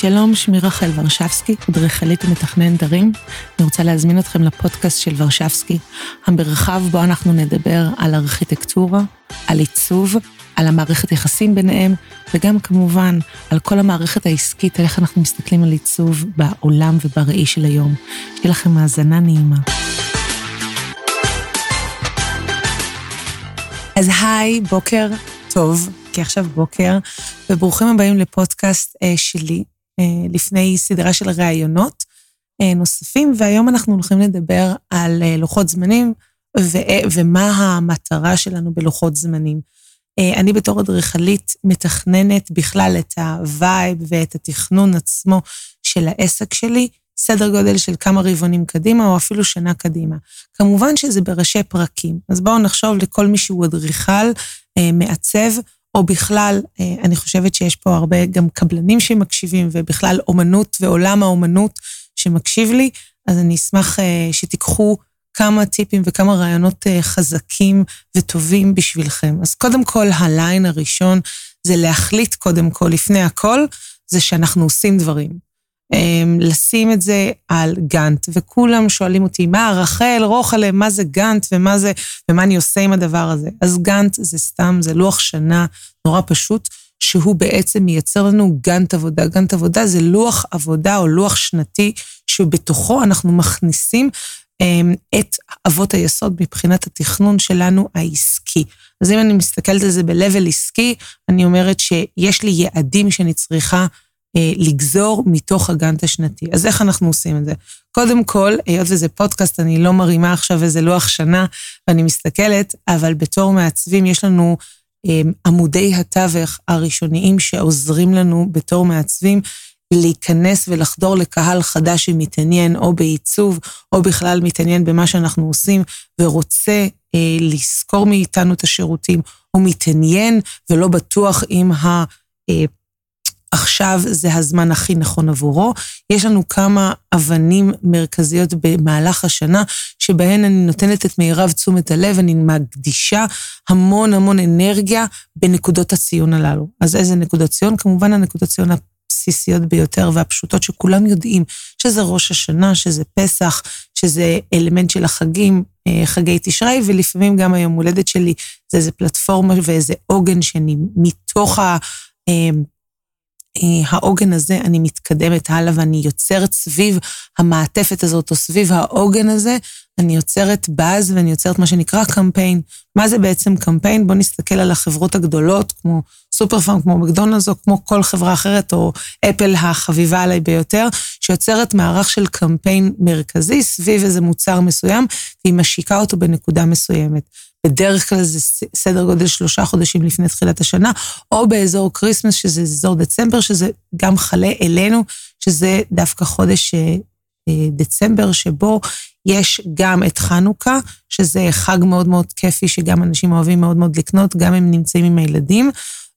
שלום, שמי רחל ורשבסקי, אדריכלית ומתכננת ערים. אני רוצה להזמין אתכם לפודקאסט של ורשבסקי, המרחב בו אנחנו נדבר על ארכיטקטורה, על עיצוב, על המערכת יחסים ביניהם, וגם כמובן על כל המערכת העסקית, על איך אנחנו מסתכלים על עיצוב בעולם ובראי של היום. שיהיה לכם האזנה נעימה. אז היי, בוקר טוב, כי עכשיו בוקר, וברוכים הבאים לפודקאסט אה, שלי, לפני סדרה של ראיונות אה, נוספים, והיום אנחנו הולכים לדבר על אה, לוחות זמנים ו- ומה המטרה שלנו בלוחות זמנים. אה, אני בתור אדריכלית מתכננת בכלל את ה vibe ואת התכנון עצמו של העסק שלי, סדר גודל של כמה רבעונים קדימה, או אפילו שנה קדימה. כמובן שזה בראשי פרקים. אז בואו נחשוב לכל מי שהוא אדריכל, אה, מעצב, או בכלל, אה, אני חושבת שיש פה הרבה גם קבלנים שמקשיבים, ובכלל אומנות ועולם האומנות שמקשיב לי, אז אני אשמח אה, שתיקחו כמה טיפים וכמה רעיונות אה, חזקים וטובים בשבילכם. אז קודם כל, הליין הראשון זה להחליט קודם כל, לפני הכל, זה שאנחנו עושים דברים. אמ, לשים את זה על גאנט, וכולם שואלים אותי, מה, רחל, רוחלה, מה זה גאנט ומה זה, ומה אני עושה עם הדבר הזה? אז גאנט זה סתם, זה לוח שנה נורא פשוט, שהוא בעצם מייצר לנו גאנט עבודה. גאנט עבודה זה לוח עבודה או לוח שנתי, שבתוכו אנחנו מכניסים אמ, את אבות היסוד מבחינת התכנון שלנו העסקי. אז אם אני מסתכלת על זה ב-level עסקי, אני אומרת שיש לי יעדים שאני צריכה אה, לגזור מתוך הגאנט השנתי. אז איך אנחנו עושים את זה? קודם כל, היות וזה פודקאסט, אני לא מרימה עכשיו איזה לוח שנה ואני מסתכלת, אבל בתור מעצבים יש לנו אה, עמודי התווך הראשוניים שעוזרים לנו בתור מעצבים להיכנס ולחדור לקהל חדש שמתעניין או בעיצוב, או בכלל מתעניין במה שאנחנו עושים, ורוצה אה, לשכור מאיתנו את השירותים, או מתעניין ולא בטוח אם ה... אה, עכשיו זה הזמן הכי נכון עבורו. יש לנו כמה אבנים מרכזיות במהלך השנה, שבהן אני נותנת את מירב תשומת הלב, אני מקדישה המון המון אנרגיה בנקודות הציון הללו. אז איזה נקודות ציון? כמובן הנקודות ציון הבסיסיות ביותר והפשוטות שכולם יודעים, שזה ראש השנה, שזה פסח, שזה אלמנט של החגים, אה, חגי תשרי, ולפעמים גם היום הולדת שלי זה איזה פלטפורמה ואיזה עוגן שאני מתוך ה... אה, העוגן הזה, אני מתקדמת הלאה ואני יוצרת סביב המעטפת הזאת, או סביב העוגן הזה, אני יוצרת באז ואני יוצרת מה שנקרא קמפיין. מה זה בעצם קמפיין? בואו נסתכל על החברות הגדולות, כמו סופר פארם, כמו מקדונלדס, או כמו כל חברה אחרת, או אפל החביבה עליי ביותר, שיוצרת מערך של קמפיין מרכזי סביב איזה מוצר מסוים, והיא משיקה אותו בנקודה מסוימת. בדרך כלל זה סדר גודל שלושה חודשים לפני תחילת השנה, או באזור Christmas, שזה אזור דצמבר, שזה גם חלה עלינו, שזה דווקא חודש אה, אה, דצמבר, שבו יש גם את חנוכה, שזה חג מאוד מאוד כיפי, שגם אנשים אוהבים מאוד מאוד לקנות, גם הם נמצאים עם הילדים,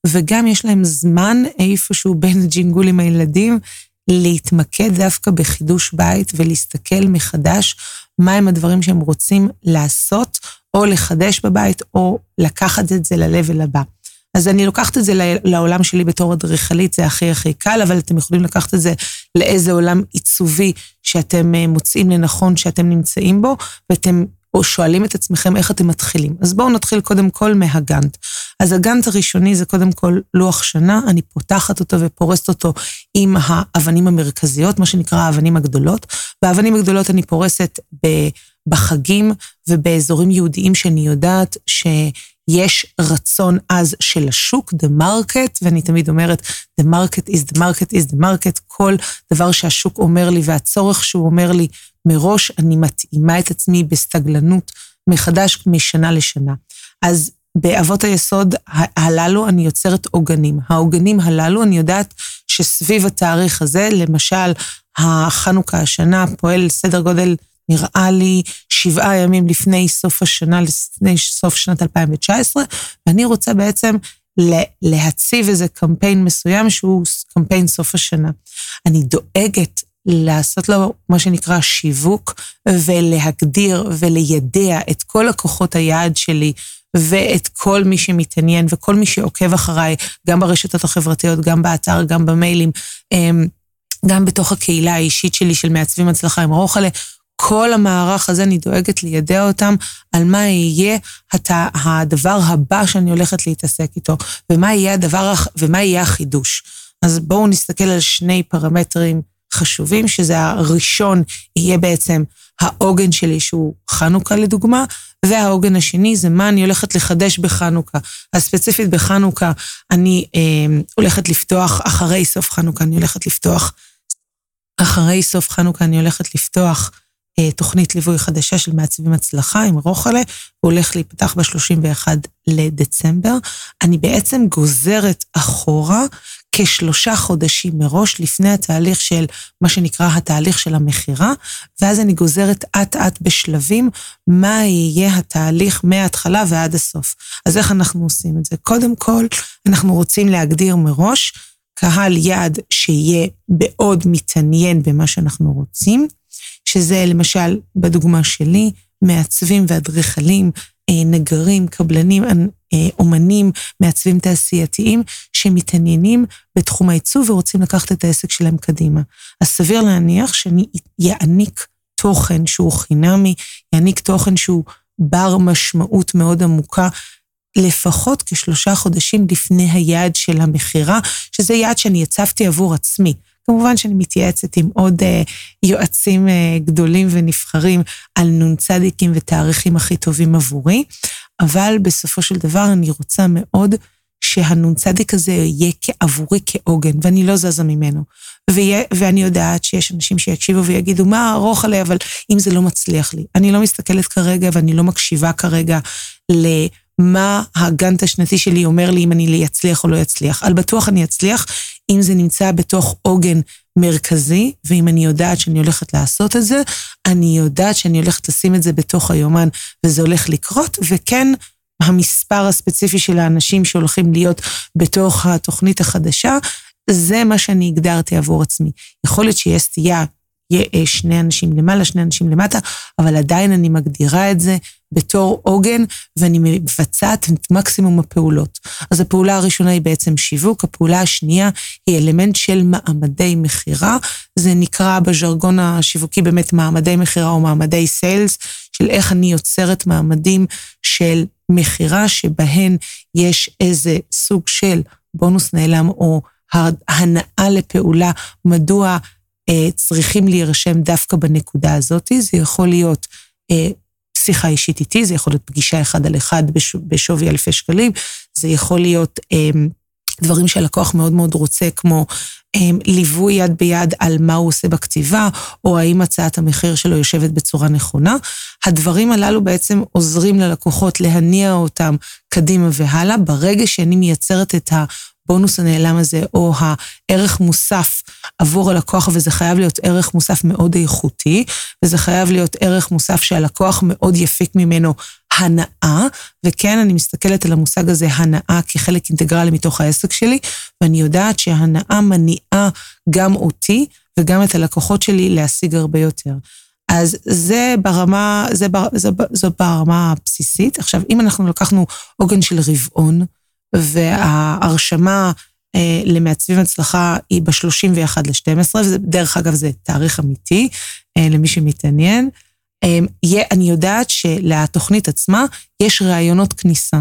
וגם יש להם זמן איפשהו בין הג'ינגול עם הילדים, להתמקד דווקא בחידוש בית ולהסתכל מחדש מהם הדברים שהם רוצים לעשות, או לחדש בבית, או לקחת את זה ל-level הבא. אז אני לוקחת את זה לעולם שלי בתור אדריכלית, זה הכי הכי קל, אבל אתם יכולים לקחת את זה לאיזה עולם עיצובי שאתם אה, מוצאים לנכון שאתם נמצאים בו, ואתם או שואלים את עצמכם איך אתם מתחילים. אז בואו נתחיל קודם כל מהגאנט. אז הגאנט הראשוני זה קודם כל לוח שנה, אני פותחת אותו ופורסת אותו עם האבנים המרכזיות, מה שנקרא האבנים הגדולות. באבנים הגדולות אני פורסת בחגים ובאזורים יהודיים שאני יודעת שיש רצון עז של השוק, the market, ואני תמיד אומרת, the market is the market is the market, כל דבר שהשוק אומר לי והצורך שהוא אומר לי מראש, אני מתאימה את עצמי בסתגלנות מחדש משנה לשנה. אז באבות היסוד הללו אני יוצרת עוגנים. העוגנים הללו, אני יודעת שסביב התאריך הזה, למשל, החנוכה השנה פועל סדר גודל, נראה לי, שבעה ימים לפני סוף השנה, לפני סוף שנת 2019, ואני רוצה בעצם להציב איזה קמפיין מסוים שהוא קמפיין סוף השנה. אני דואגת לעשות לו מה שנקרא שיווק, ולהגדיר וליידע את כל לקוחות היעד שלי ואת כל מי שמתעניין וכל מי שעוקב אחריי, גם ברשתות החברתיות, גם באתר, גם במיילים, אמ, גם בתוך הקהילה האישית שלי של מעצבים הצלחה עם רוחלה, כל המערך הזה, אני דואגת לידע אותם על מה יהיה הת... הדבר הבא שאני הולכת להתעסק איתו, ומה יהיה הדבר, ומה יהיה החידוש. אז בואו נסתכל על שני פרמטרים חשובים, שזה הראשון יהיה בעצם העוגן שלי, שהוא חנוכה לדוגמה, והעוגן השני זה מה אני הולכת לחדש בחנוכה. אז ספציפית בחנוכה, אני אה, הולכת לפתוח, אחרי סוף חנוכה אני הולכת לפתוח, אחרי סוף חנוכה אני הולכת לפתוח תוכנית ליווי חדשה של מעצבים הצלחה עם רוחלה, הוא הולך להיפתח ב-31 לדצמבר. אני בעצם גוזרת אחורה כשלושה חודשים מראש לפני התהליך של מה שנקרא התהליך של המכירה, ואז אני גוזרת אט-אט בשלבים מה יהיה התהליך מההתחלה ועד הסוף. אז איך אנחנו עושים את זה? קודם כל, אנחנו רוצים להגדיר מראש קהל יעד שיהיה מאוד מתעניין במה שאנחנו רוצים. שזה למשל, בדוגמה שלי, מעצבים ואדריכלים, אה, נגרים, קבלנים, אה, אומנים, מעצבים תעשייתיים, שמתעניינים בתחום העיצוב ורוצים לקחת את העסק שלהם קדימה. אז סביר להניח שאני אעניק תוכן שהוא חינמי, יעניק תוכן שהוא בר משמעות מאוד עמוקה, לפחות כשלושה חודשים לפני היעד של המכירה, שזה יעד שאני הצבתי עבור עצמי. כמובן שאני מתייעצת עם עוד uh, יועצים uh, גדולים ונבחרים על נ"צים ותאריכים הכי טובים עבורי, אבל בסופו של דבר אני רוצה מאוד שהנ"צ הזה יהיה עבורי כעוגן, ואני לא זזה ממנו. ויה, ואני יודעת שיש אנשים שיקשיבו ויגידו, מה ארוך עליה, אבל אם זה לא מצליח לי. אני לא מסתכלת כרגע ואני לא מקשיבה כרגע ל... מה הגאנט השנתי שלי אומר לי אם אני אצליח או לא אצליח. על בטוח אני אצליח אם זה נמצא בתוך עוגן מרכזי, ואם אני יודעת שאני הולכת לעשות את זה, אני יודעת שאני הולכת לשים את זה בתוך היומן וזה הולך לקרות, וכן, המספר הספציפי של האנשים שהולכים להיות בתוך התוכנית החדשה, זה מה שאני הגדרתי עבור עצמי. יכול להיות שיש סטייה יהיה אה, שני אנשים למעלה, שני אנשים למטה, אבל עדיין אני מגדירה את זה בתור עוגן, ואני מבצעת את מקסימום הפעולות. אז הפעולה הראשונה היא בעצם שיווק, הפעולה השנייה היא אלמנט של מעמדי מכירה. זה נקרא בז'רגון השיווקי באמת מעמדי מכירה או מעמדי סיילס, של איך אני יוצרת מעמדים של מכירה, שבהן יש איזה סוג של בונוס נעלם או הנאה לפעולה, מדוע אה, צריכים להירשם דווקא בנקודה הזאת. זה יכול להיות אה, שיחה אישית איתי, זה יכול להיות פגישה אחד על אחד בשווי אלפי שקלים, זה יכול להיות אה, דברים שהלקוח מאוד מאוד רוצה, כמו ליווי יד ביד על מה הוא עושה בכתיבה, או האם הצעת המחיר שלו יושבת בצורה נכונה. הדברים הללו בעצם עוזרים ללקוחות להניע אותם קדימה והלאה. ברגע שאני מייצרת את ה... הבונוס הנעלם הזה, או הערך מוסף עבור הלקוח, וזה חייב להיות ערך מוסף מאוד איכותי, וזה חייב להיות ערך מוסף שהלקוח מאוד יפיק ממנו הנאה, וכן, אני מסתכלת על המושג הזה, הנאה, כחלק אינטגרלי מתוך העסק שלי, ואני יודעת שהנאה מניעה גם אותי וגם את הלקוחות שלי להשיג הרבה יותר. אז זה ברמה, זה, בר, זה, זו ברמה הבסיסית. עכשיו, אם אנחנו לקחנו עוגן של רבעון, וההרשמה למעצבים הצלחה היא ב-31 ל-12, ודרך אגב זה תאריך אמיתי אה, למי שמתעניין. אה, אני יודעת שלתוכנית עצמה יש ראיונות כניסה.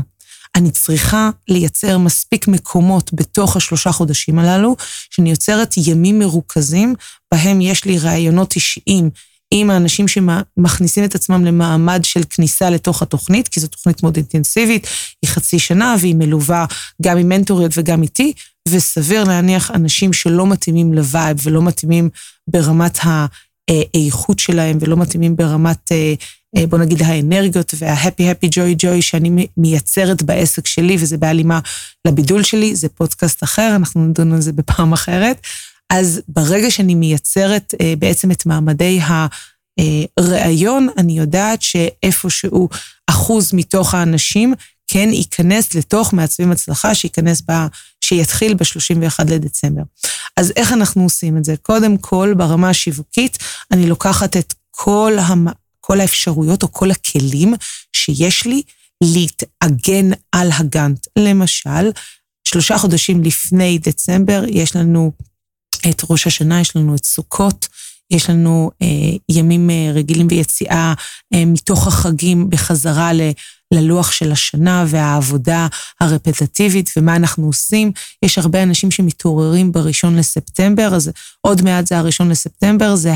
אני צריכה לייצר מספיק מקומות בתוך השלושה חודשים הללו, שאני יוצרת ימים מרוכזים, בהם יש לי ראיונות אישיים עם האנשים שמכניסים את עצמם למעמד של כניסה לתוך התוכנית, כי זו תוכנית מאוד אינטנסיבית, היא חצי שנה והיא מלווה גם עם מנטוריות וגם איתי, וסביר להניח אנשים שלא מתאימים לווייב ולא מתאימים ברמת האיכות שלהם ולא מתאימים ברמת, אה, אה, בוא נגיד, האנרגיות וה-happy happy joy joy שאני מייצרת בעסק שלי, וזה בהלימה לבידול שלי, זה פודקאסט אחר, אנחנו נדון על זה בפעם אחרת. אז ברגע שאני מייצרת אה, בעצם את מעמדי הראיון, אני יודעת שאיפשהו אחוז מתוך האנשים כן ייכנס לתוך מעצבים הצלחה, שייכנס ב... שיתחיל ב-31 לדצמבר. אז איך אנחנו עושים את זה? קודם כל, ברמה השיווקית, אני לוקחת את כל, המ... כל האפשרויות או כל הכלים שיש לי להתאגן על הגאנט. למשל, שלושה חודשים לפני דצמבר יש לנו את ראש השנה, יש לנו את סוכות, יש לנו אה, ימים אה, רגילים ויציאה אה, מתוך החגים בחזרה ל, ללוח של השנה והעבודה הרפטטיבית ומה אנחנו עושים. יש הרבה אנשים שמתעוררים בראשון לספטמבר, אז עוד מעט זה הראשון לספטמבר, זה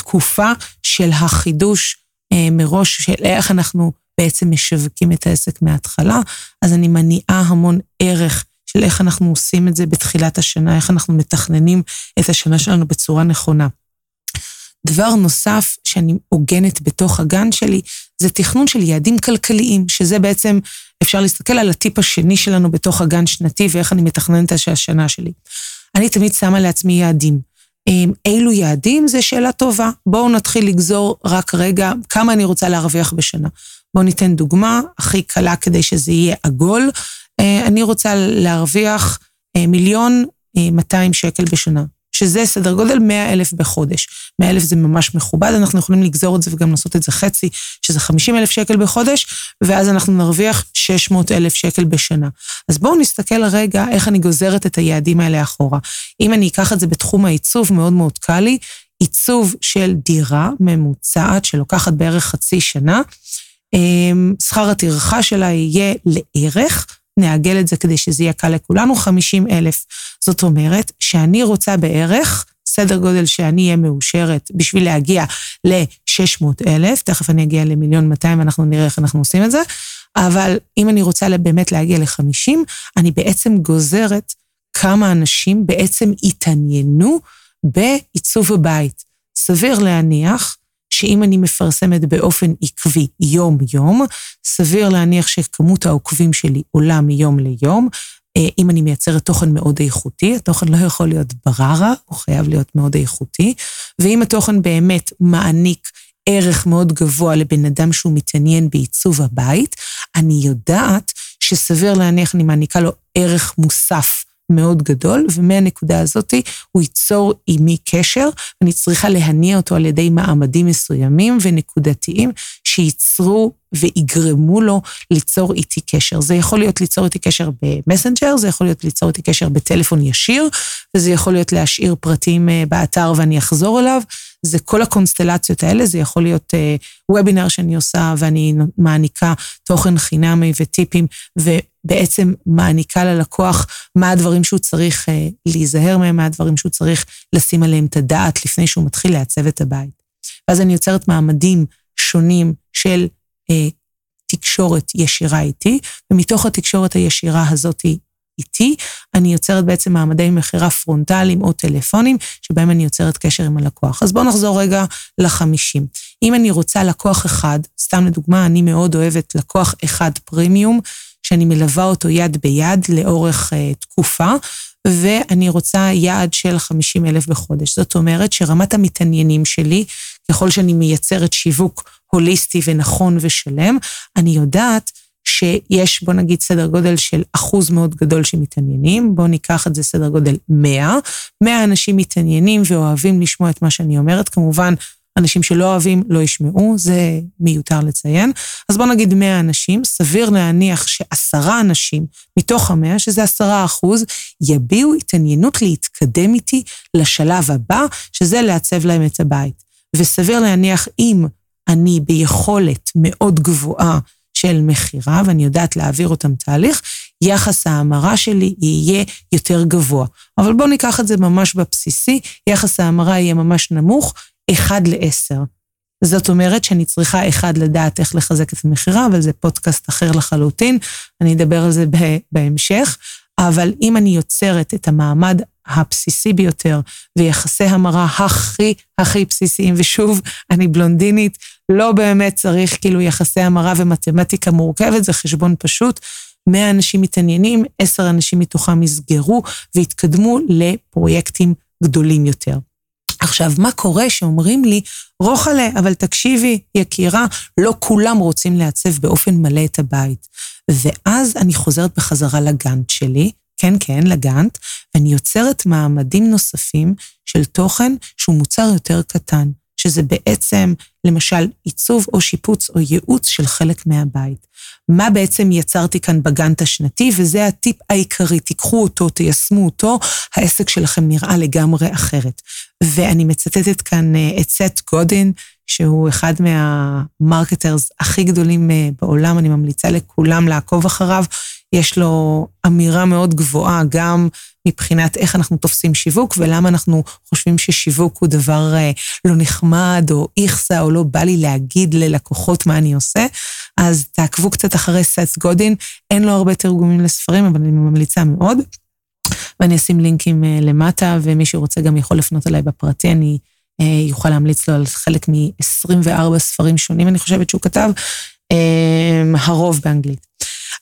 התקופה של החידוש אה, מראש של איך אנחנו בעצם משווקים את העסק מההתחלה. אז אני מניעה המון ערך של איך אנחנו עושים את זה בתחילת השנה, איך אנחנו מתכננים את השנה שלנו בצורה נכונה. דבר נוסף שאני עוגנת בתוך הגן שלי, זה תכנון של יעדים כלכליים, שזה בעצם, אפשר להסתכל על הטיפ השני שלנו בתוך הגן שנתי ואיך אני מתכננת את השנה שלי. אני תמיד שמה לעצמי יעדים. אמ, אילו יעדים? זו שאלה טובה. בואו נתחיל לגזור רק רגע כמה אני רוצה להרוויח בשנה. בואו ניתן דוגמה הכי קלה כדי שזה יהיה עגול. אה, אני רוצה להרוויח אה, מיליון 200 אה, שקל בשנה. שזה סדר גודל 100 אלף בחודש. 100 אלף זה ממש מכובד, אנחנו יכולים לגזור את זה וגם לעשות את זה חצי, שזה 50 אלף שקל בחודש, ואז אנחנו נרוויח 600 אלף שקל בשנה. אז בואו נסתכל רגע איך אני גוזרת את היעדים האלה אחורה. אם אני אקח את זה בתחום העיצוב, מאוד מאוד קל לי, עיצוב של דירה ממוצעת שלוקחת בערך חצי שנה, אמ, שכר הטרחה שלה יהיה לערך, נעגל את זה כדי שזה יהיה קל לכולנו, 50 אלף. זאת אומרת שאני רוצה בערך, סדר גודל שאני אהיה מאושרת בשביל להגיע ל-600 אלף, תכף אני אגיע למיליון 200 ואנחנו נראה איך אנחנו עושים את זה, אבל אם אני רוצה באמת להגיע ל-50, אני בעצם גוזרת כמה אנשים בעצם התעניינו בעיצוב הבית. סביר להניח שאם אני מפרסמת באופן עקבי יום-יום, סביר להניח שכמות העוקבים שלי עולה מיום ליום. אה, אם אני מייצרת תוכן מאוד איכותי, התוכן לא יכול להיות בררה, הוא חייב להיות מאוד איכותי. ואם התוכן באמת מעניק ערך מאוד גבוה לבן אדם שהוא מתעניין בעיצוב הבית, אני יודעת שסביר להניח אני מעניקה לו ערך מוסף מאוד גדול, ומהנקודה הזאת הוא ייצור עימי קשר, אני צריכה להניע אותו על ידי מעמדים מסוימים ונקודתיים שייצרו ויגרמו לו ליצור איתי קשר. זה יכול להיות ליצור איתי קשר במסנג'ר, זה יכול להיות ליצור איתי קשר בטלפון ישיר, וזה יכול להיות להשאיר פרטים אה, באתר ואני אחזור אליו. זה כל הקונסטלציות האלה, זה יכול להיות וובינר uh, שאני עושה ואני מעניקה תוכן חינמי וטיפים, ובעצם מעניקה ללקוח מה הדברים שהוא צריך uh, להיזהר מהם, מה הדברים שהוא צריך לשים עליהם את הדעת לפני שהוא מתחיל לעצב את הבית. ואז אני יוצרת מעמדים שונים של uh, תקשורת ישירה איתי, ומתוך התקשורת הישירה הזאתי איתי, אני יוצרת בעצם מעמדי מכירה פרונטליים או טלפונים, שבהם אני יוצרת קשר עם הלקוח. אז בואו נחזור רגע לחמישים. אם אני רוצה לקוח אחד, סתם לדוגמה, אני מאוד אוהבת לקוח אחד פרימיום, שאני מלווה אותו יד ביד לאורך uh, תקופה, ואני רוצה יעד של 50 אלף בחודש. זאת אומרת שרמת המתעניינים שלי, ככל שאני מייצרת שיווק הוליסטי ונכון ושלם, אני יודעת שיש, בוא נגיד, סדר גודל של אחוז מאוד גדול שמתעניינים, בואו ניקח את זה סדר גודל 100. 100 אנשים מתעניינים ואוהבים לשמוע את מה שאני אומרת, כמובן, אנשים שלא אוהבים לא ישמעו, זה מיותר לציין. אז בואו נגיד 100 אנשים, סביר להניח שעשרה אנשים מתוך המאה, שזה עשרה אחוז, יביעו התעניינות להתקדם איתי לשלב הבא, שזה לעצב להם את הבית. וסביר להניח אם אני ביכולת מאוד גבוהה של מכירה, ואני יודעת להעביר אותם תהליך, יחס ההמרה שלי יהיה יותר גבוה. אבל בואו ניקח את זה ממש בבסיסי, יחס ההמרה יהיה ממש נמוך, 1 ל-10. זאת אומרת שאני צריכה, אחד, לדעת איך לחזק את המכירה, אבל זה פודקאסט אחר לחלוטין, אני אדבר על זה בהמשך. אבל אם אני יוצרת את המעמד הבסיסי ביותר ויחסי המרה הכי הכי בסיסיים, ושוב, אני בלונדינית, לא באמת צריך כאילו יחסי המרה ומתמטיקה מורכבת, זה חשבון פשוט. 100 אנשים מתעניינים, 10 אנשים מתוכם יסגרו ויתקדמו לפרויקטים גדולים יותר. עכשיו, מה קורה שאומרים לי, רוחלה, אבל תקשיבי, יקירה, לא כולם רוצים לעצב באופן מלא את הבית. ואז אני חוזרת בחזרה לגאנט שלי, כן, כן, לגאנט, ואני יוצרת מעמדים נוספים של תוכן שהוא מוצר יותר קטן. שזה בעצם, למשל, עיצוב או שיפוץ או ייעוץ של חלק מהבית. מה בעצם יצרתי כאן בגאנט השנתי, וזה הטיפ העיקרי, תיקחו אותו, תיישמו אותו, העסק שלכם נראה לגמרי אחרת. ואני מצטטת כאן אה, את סט גודין, שהוא אחד מהמרקטרס הכי גדולים אה, בעולם, אני ממליצה לכולם לעקוב אחריו. יש לו אמירה מאוד גבוהה גם מבחינת איך אנחנו תופסים שיווק ולמה אנחנו חושבים ששיווק הוא דבר אה, לא נחמד או איכסה או לא בא לי להגיד ללקוחות מה אני עושה. אז תעקבו קצת אחרי סט גודין, אין לו הרבה תרגומים לספרים, אבל אני ממליצה מאוד. ואני אשים לינקים אה, למטה, ומי שרוצה גם יכול לפנות אליי בפרטי, אני אה, יוכל להמליץ לו על חלק מ-24 ספרים שונים, אני חושבת שהוא כתב, הרוב באנגלית.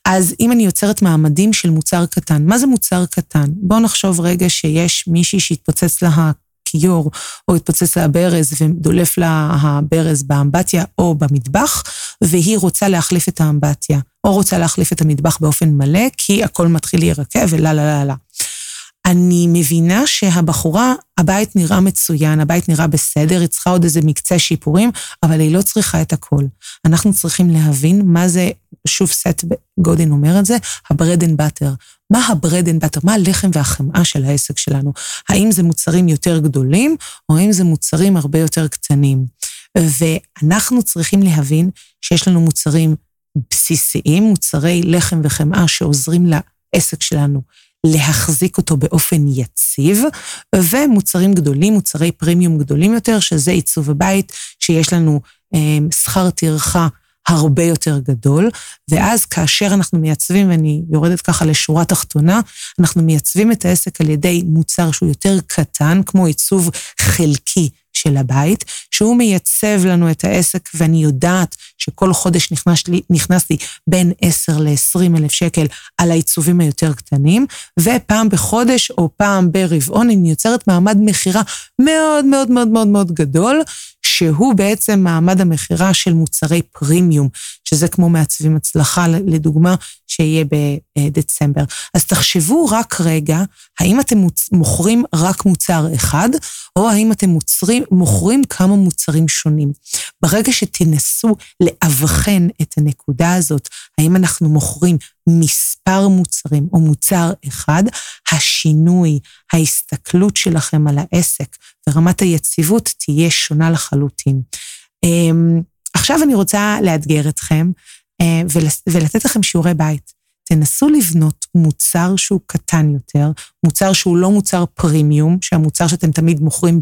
אז אם אני יוצרת מעמדים של מוצר קטן, מה זה מוצר קטן? בואו נחשוב רגע שיש מישהי שהתפוצץ לה הכיור, או התפוצץ לה הברז ודולף לה הברז באמבטיה או במטבח, והיא רוצה להחליף את האמבטיה, או רוצה להחליף את המטבח באופן מלא, כי הכל מתחיל להירקב ולה לה לה לה. אני מבינה שהבחורה, הבית נראה מצוין, הבית נראה בסדר, היא צריכה עוד איזה מקצה שיפורים, אבל היא לא צריכה את הכל. אנחנו צריכים להבין מה זה, שוב סט גודין אומר את זה, ה-bread and butter. מה ה-bread and butter? מה הלחם והחמאה של העסק שלנו? האם זה מוצרים יותר גדולים, או האם זה מוצרים הרבה יותר קטנים? ואנחנו צריכים להבין שיש לנו מוצרים בסיסיים, מוצרי לחם וחמאה שעוזרים לעסק שלנו להחזיק אותו באופן יציב, ומוצרים גדולים, מוצרי פרימיום גדולים יותר, שזה עיצוב הבית, שיש לנו אה, שכר טרחה הרבה יותר גדול, ואז כאשר אנחנו מייצבים, ואני יורדת ככה לשורה תחתונה, אנחנו מייצבים את העסק על ידי מוצר שהוא יותר קטן, כמו עיצוב חלקי של הבית, שהוא מייצב לנו את העסק, ואני יודעת שכל חודש נכנס לי, נכנס לי בין 10 ל-20 אלף שקל על העיצובים היותר קטנים, ופעם בחודש או פעם ברבעון אני יוצרת מעמד מכירה מאוד מאוד מאוד מאוד מאוד גדול, שהוא בעצם מעמד המכירה של מוצרי פרימיום, שזה כמו מעצבים הצלחה, לדוגמה, שיהיה בדצמבר. אז תחשבו רק רגע, האם אתם מוכרים רק מוצר אחד, או האם אתם מוצרים, מוכרים כמה מוצרים שונים. ברגע שתנסו לאבחן את הנקודה הזאת, האם אנחנו מוכרים מספר מוצרים או מוצר אחד, השינוי, ההסתכלות שלכם על העסק ורמת היציבות תהיה שונה לחלוטין. אמ, עכשיו אני רוצה לאתגר אתכם אה, ולתת לכם שיעורי בית. תנסו לבנות מוצר שהוא קטן יותר, מוצר שהוא לא מוצר פרימיום, שהמוצר שאתם תמיד מוכרים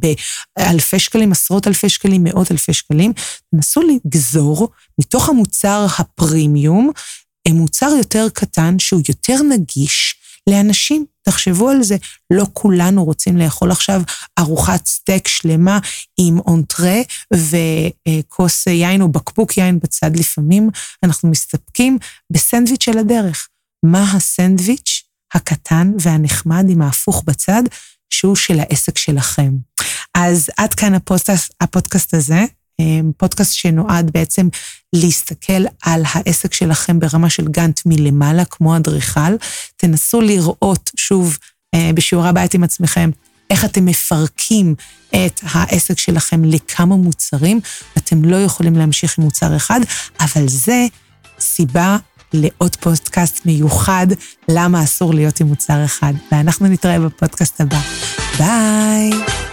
באלפי שקלים, עשרות אלפי שקלים, מאות אלפי שקלים, תנסו לגזור מתוך המוצר הפרימיום מוצר יותר קטן שהוא יותר נגיש לאנשים. תחשבו על זה, לא כולנו רוצים לאכול עכשיו ארוחת סטייק שלמה עם אונטרה וכוס יין או בקבוק יין בצד לפעמים, אנחנו מסתפקים בסנדוויץ' על הדרך. מה הסנדוויץ' הקטן והנחמד עם ההפוך בצד, שהוא של העסק שלכם. אז עד כאן הפודקאסט הזה. אמ, פודקאסט שנועד בעצם להסתכל על העסק שלכם ברמה של גאנט מלמעלה, כמו אדריכל. תנסו לראות, שוב, אה, בשיעורי הבית עם עצמכם, איך אתם מפרקים את העסק שלכם לכמה מוצרים. אתם לא יכולים להמשיך עם מוצר אחד, אבל זה סיבה לעוד פודקאסט מיוחד, למה אסור להיות עם מוצר אחד. ואנחנו נתראה בפודקאסט הבא. ביי!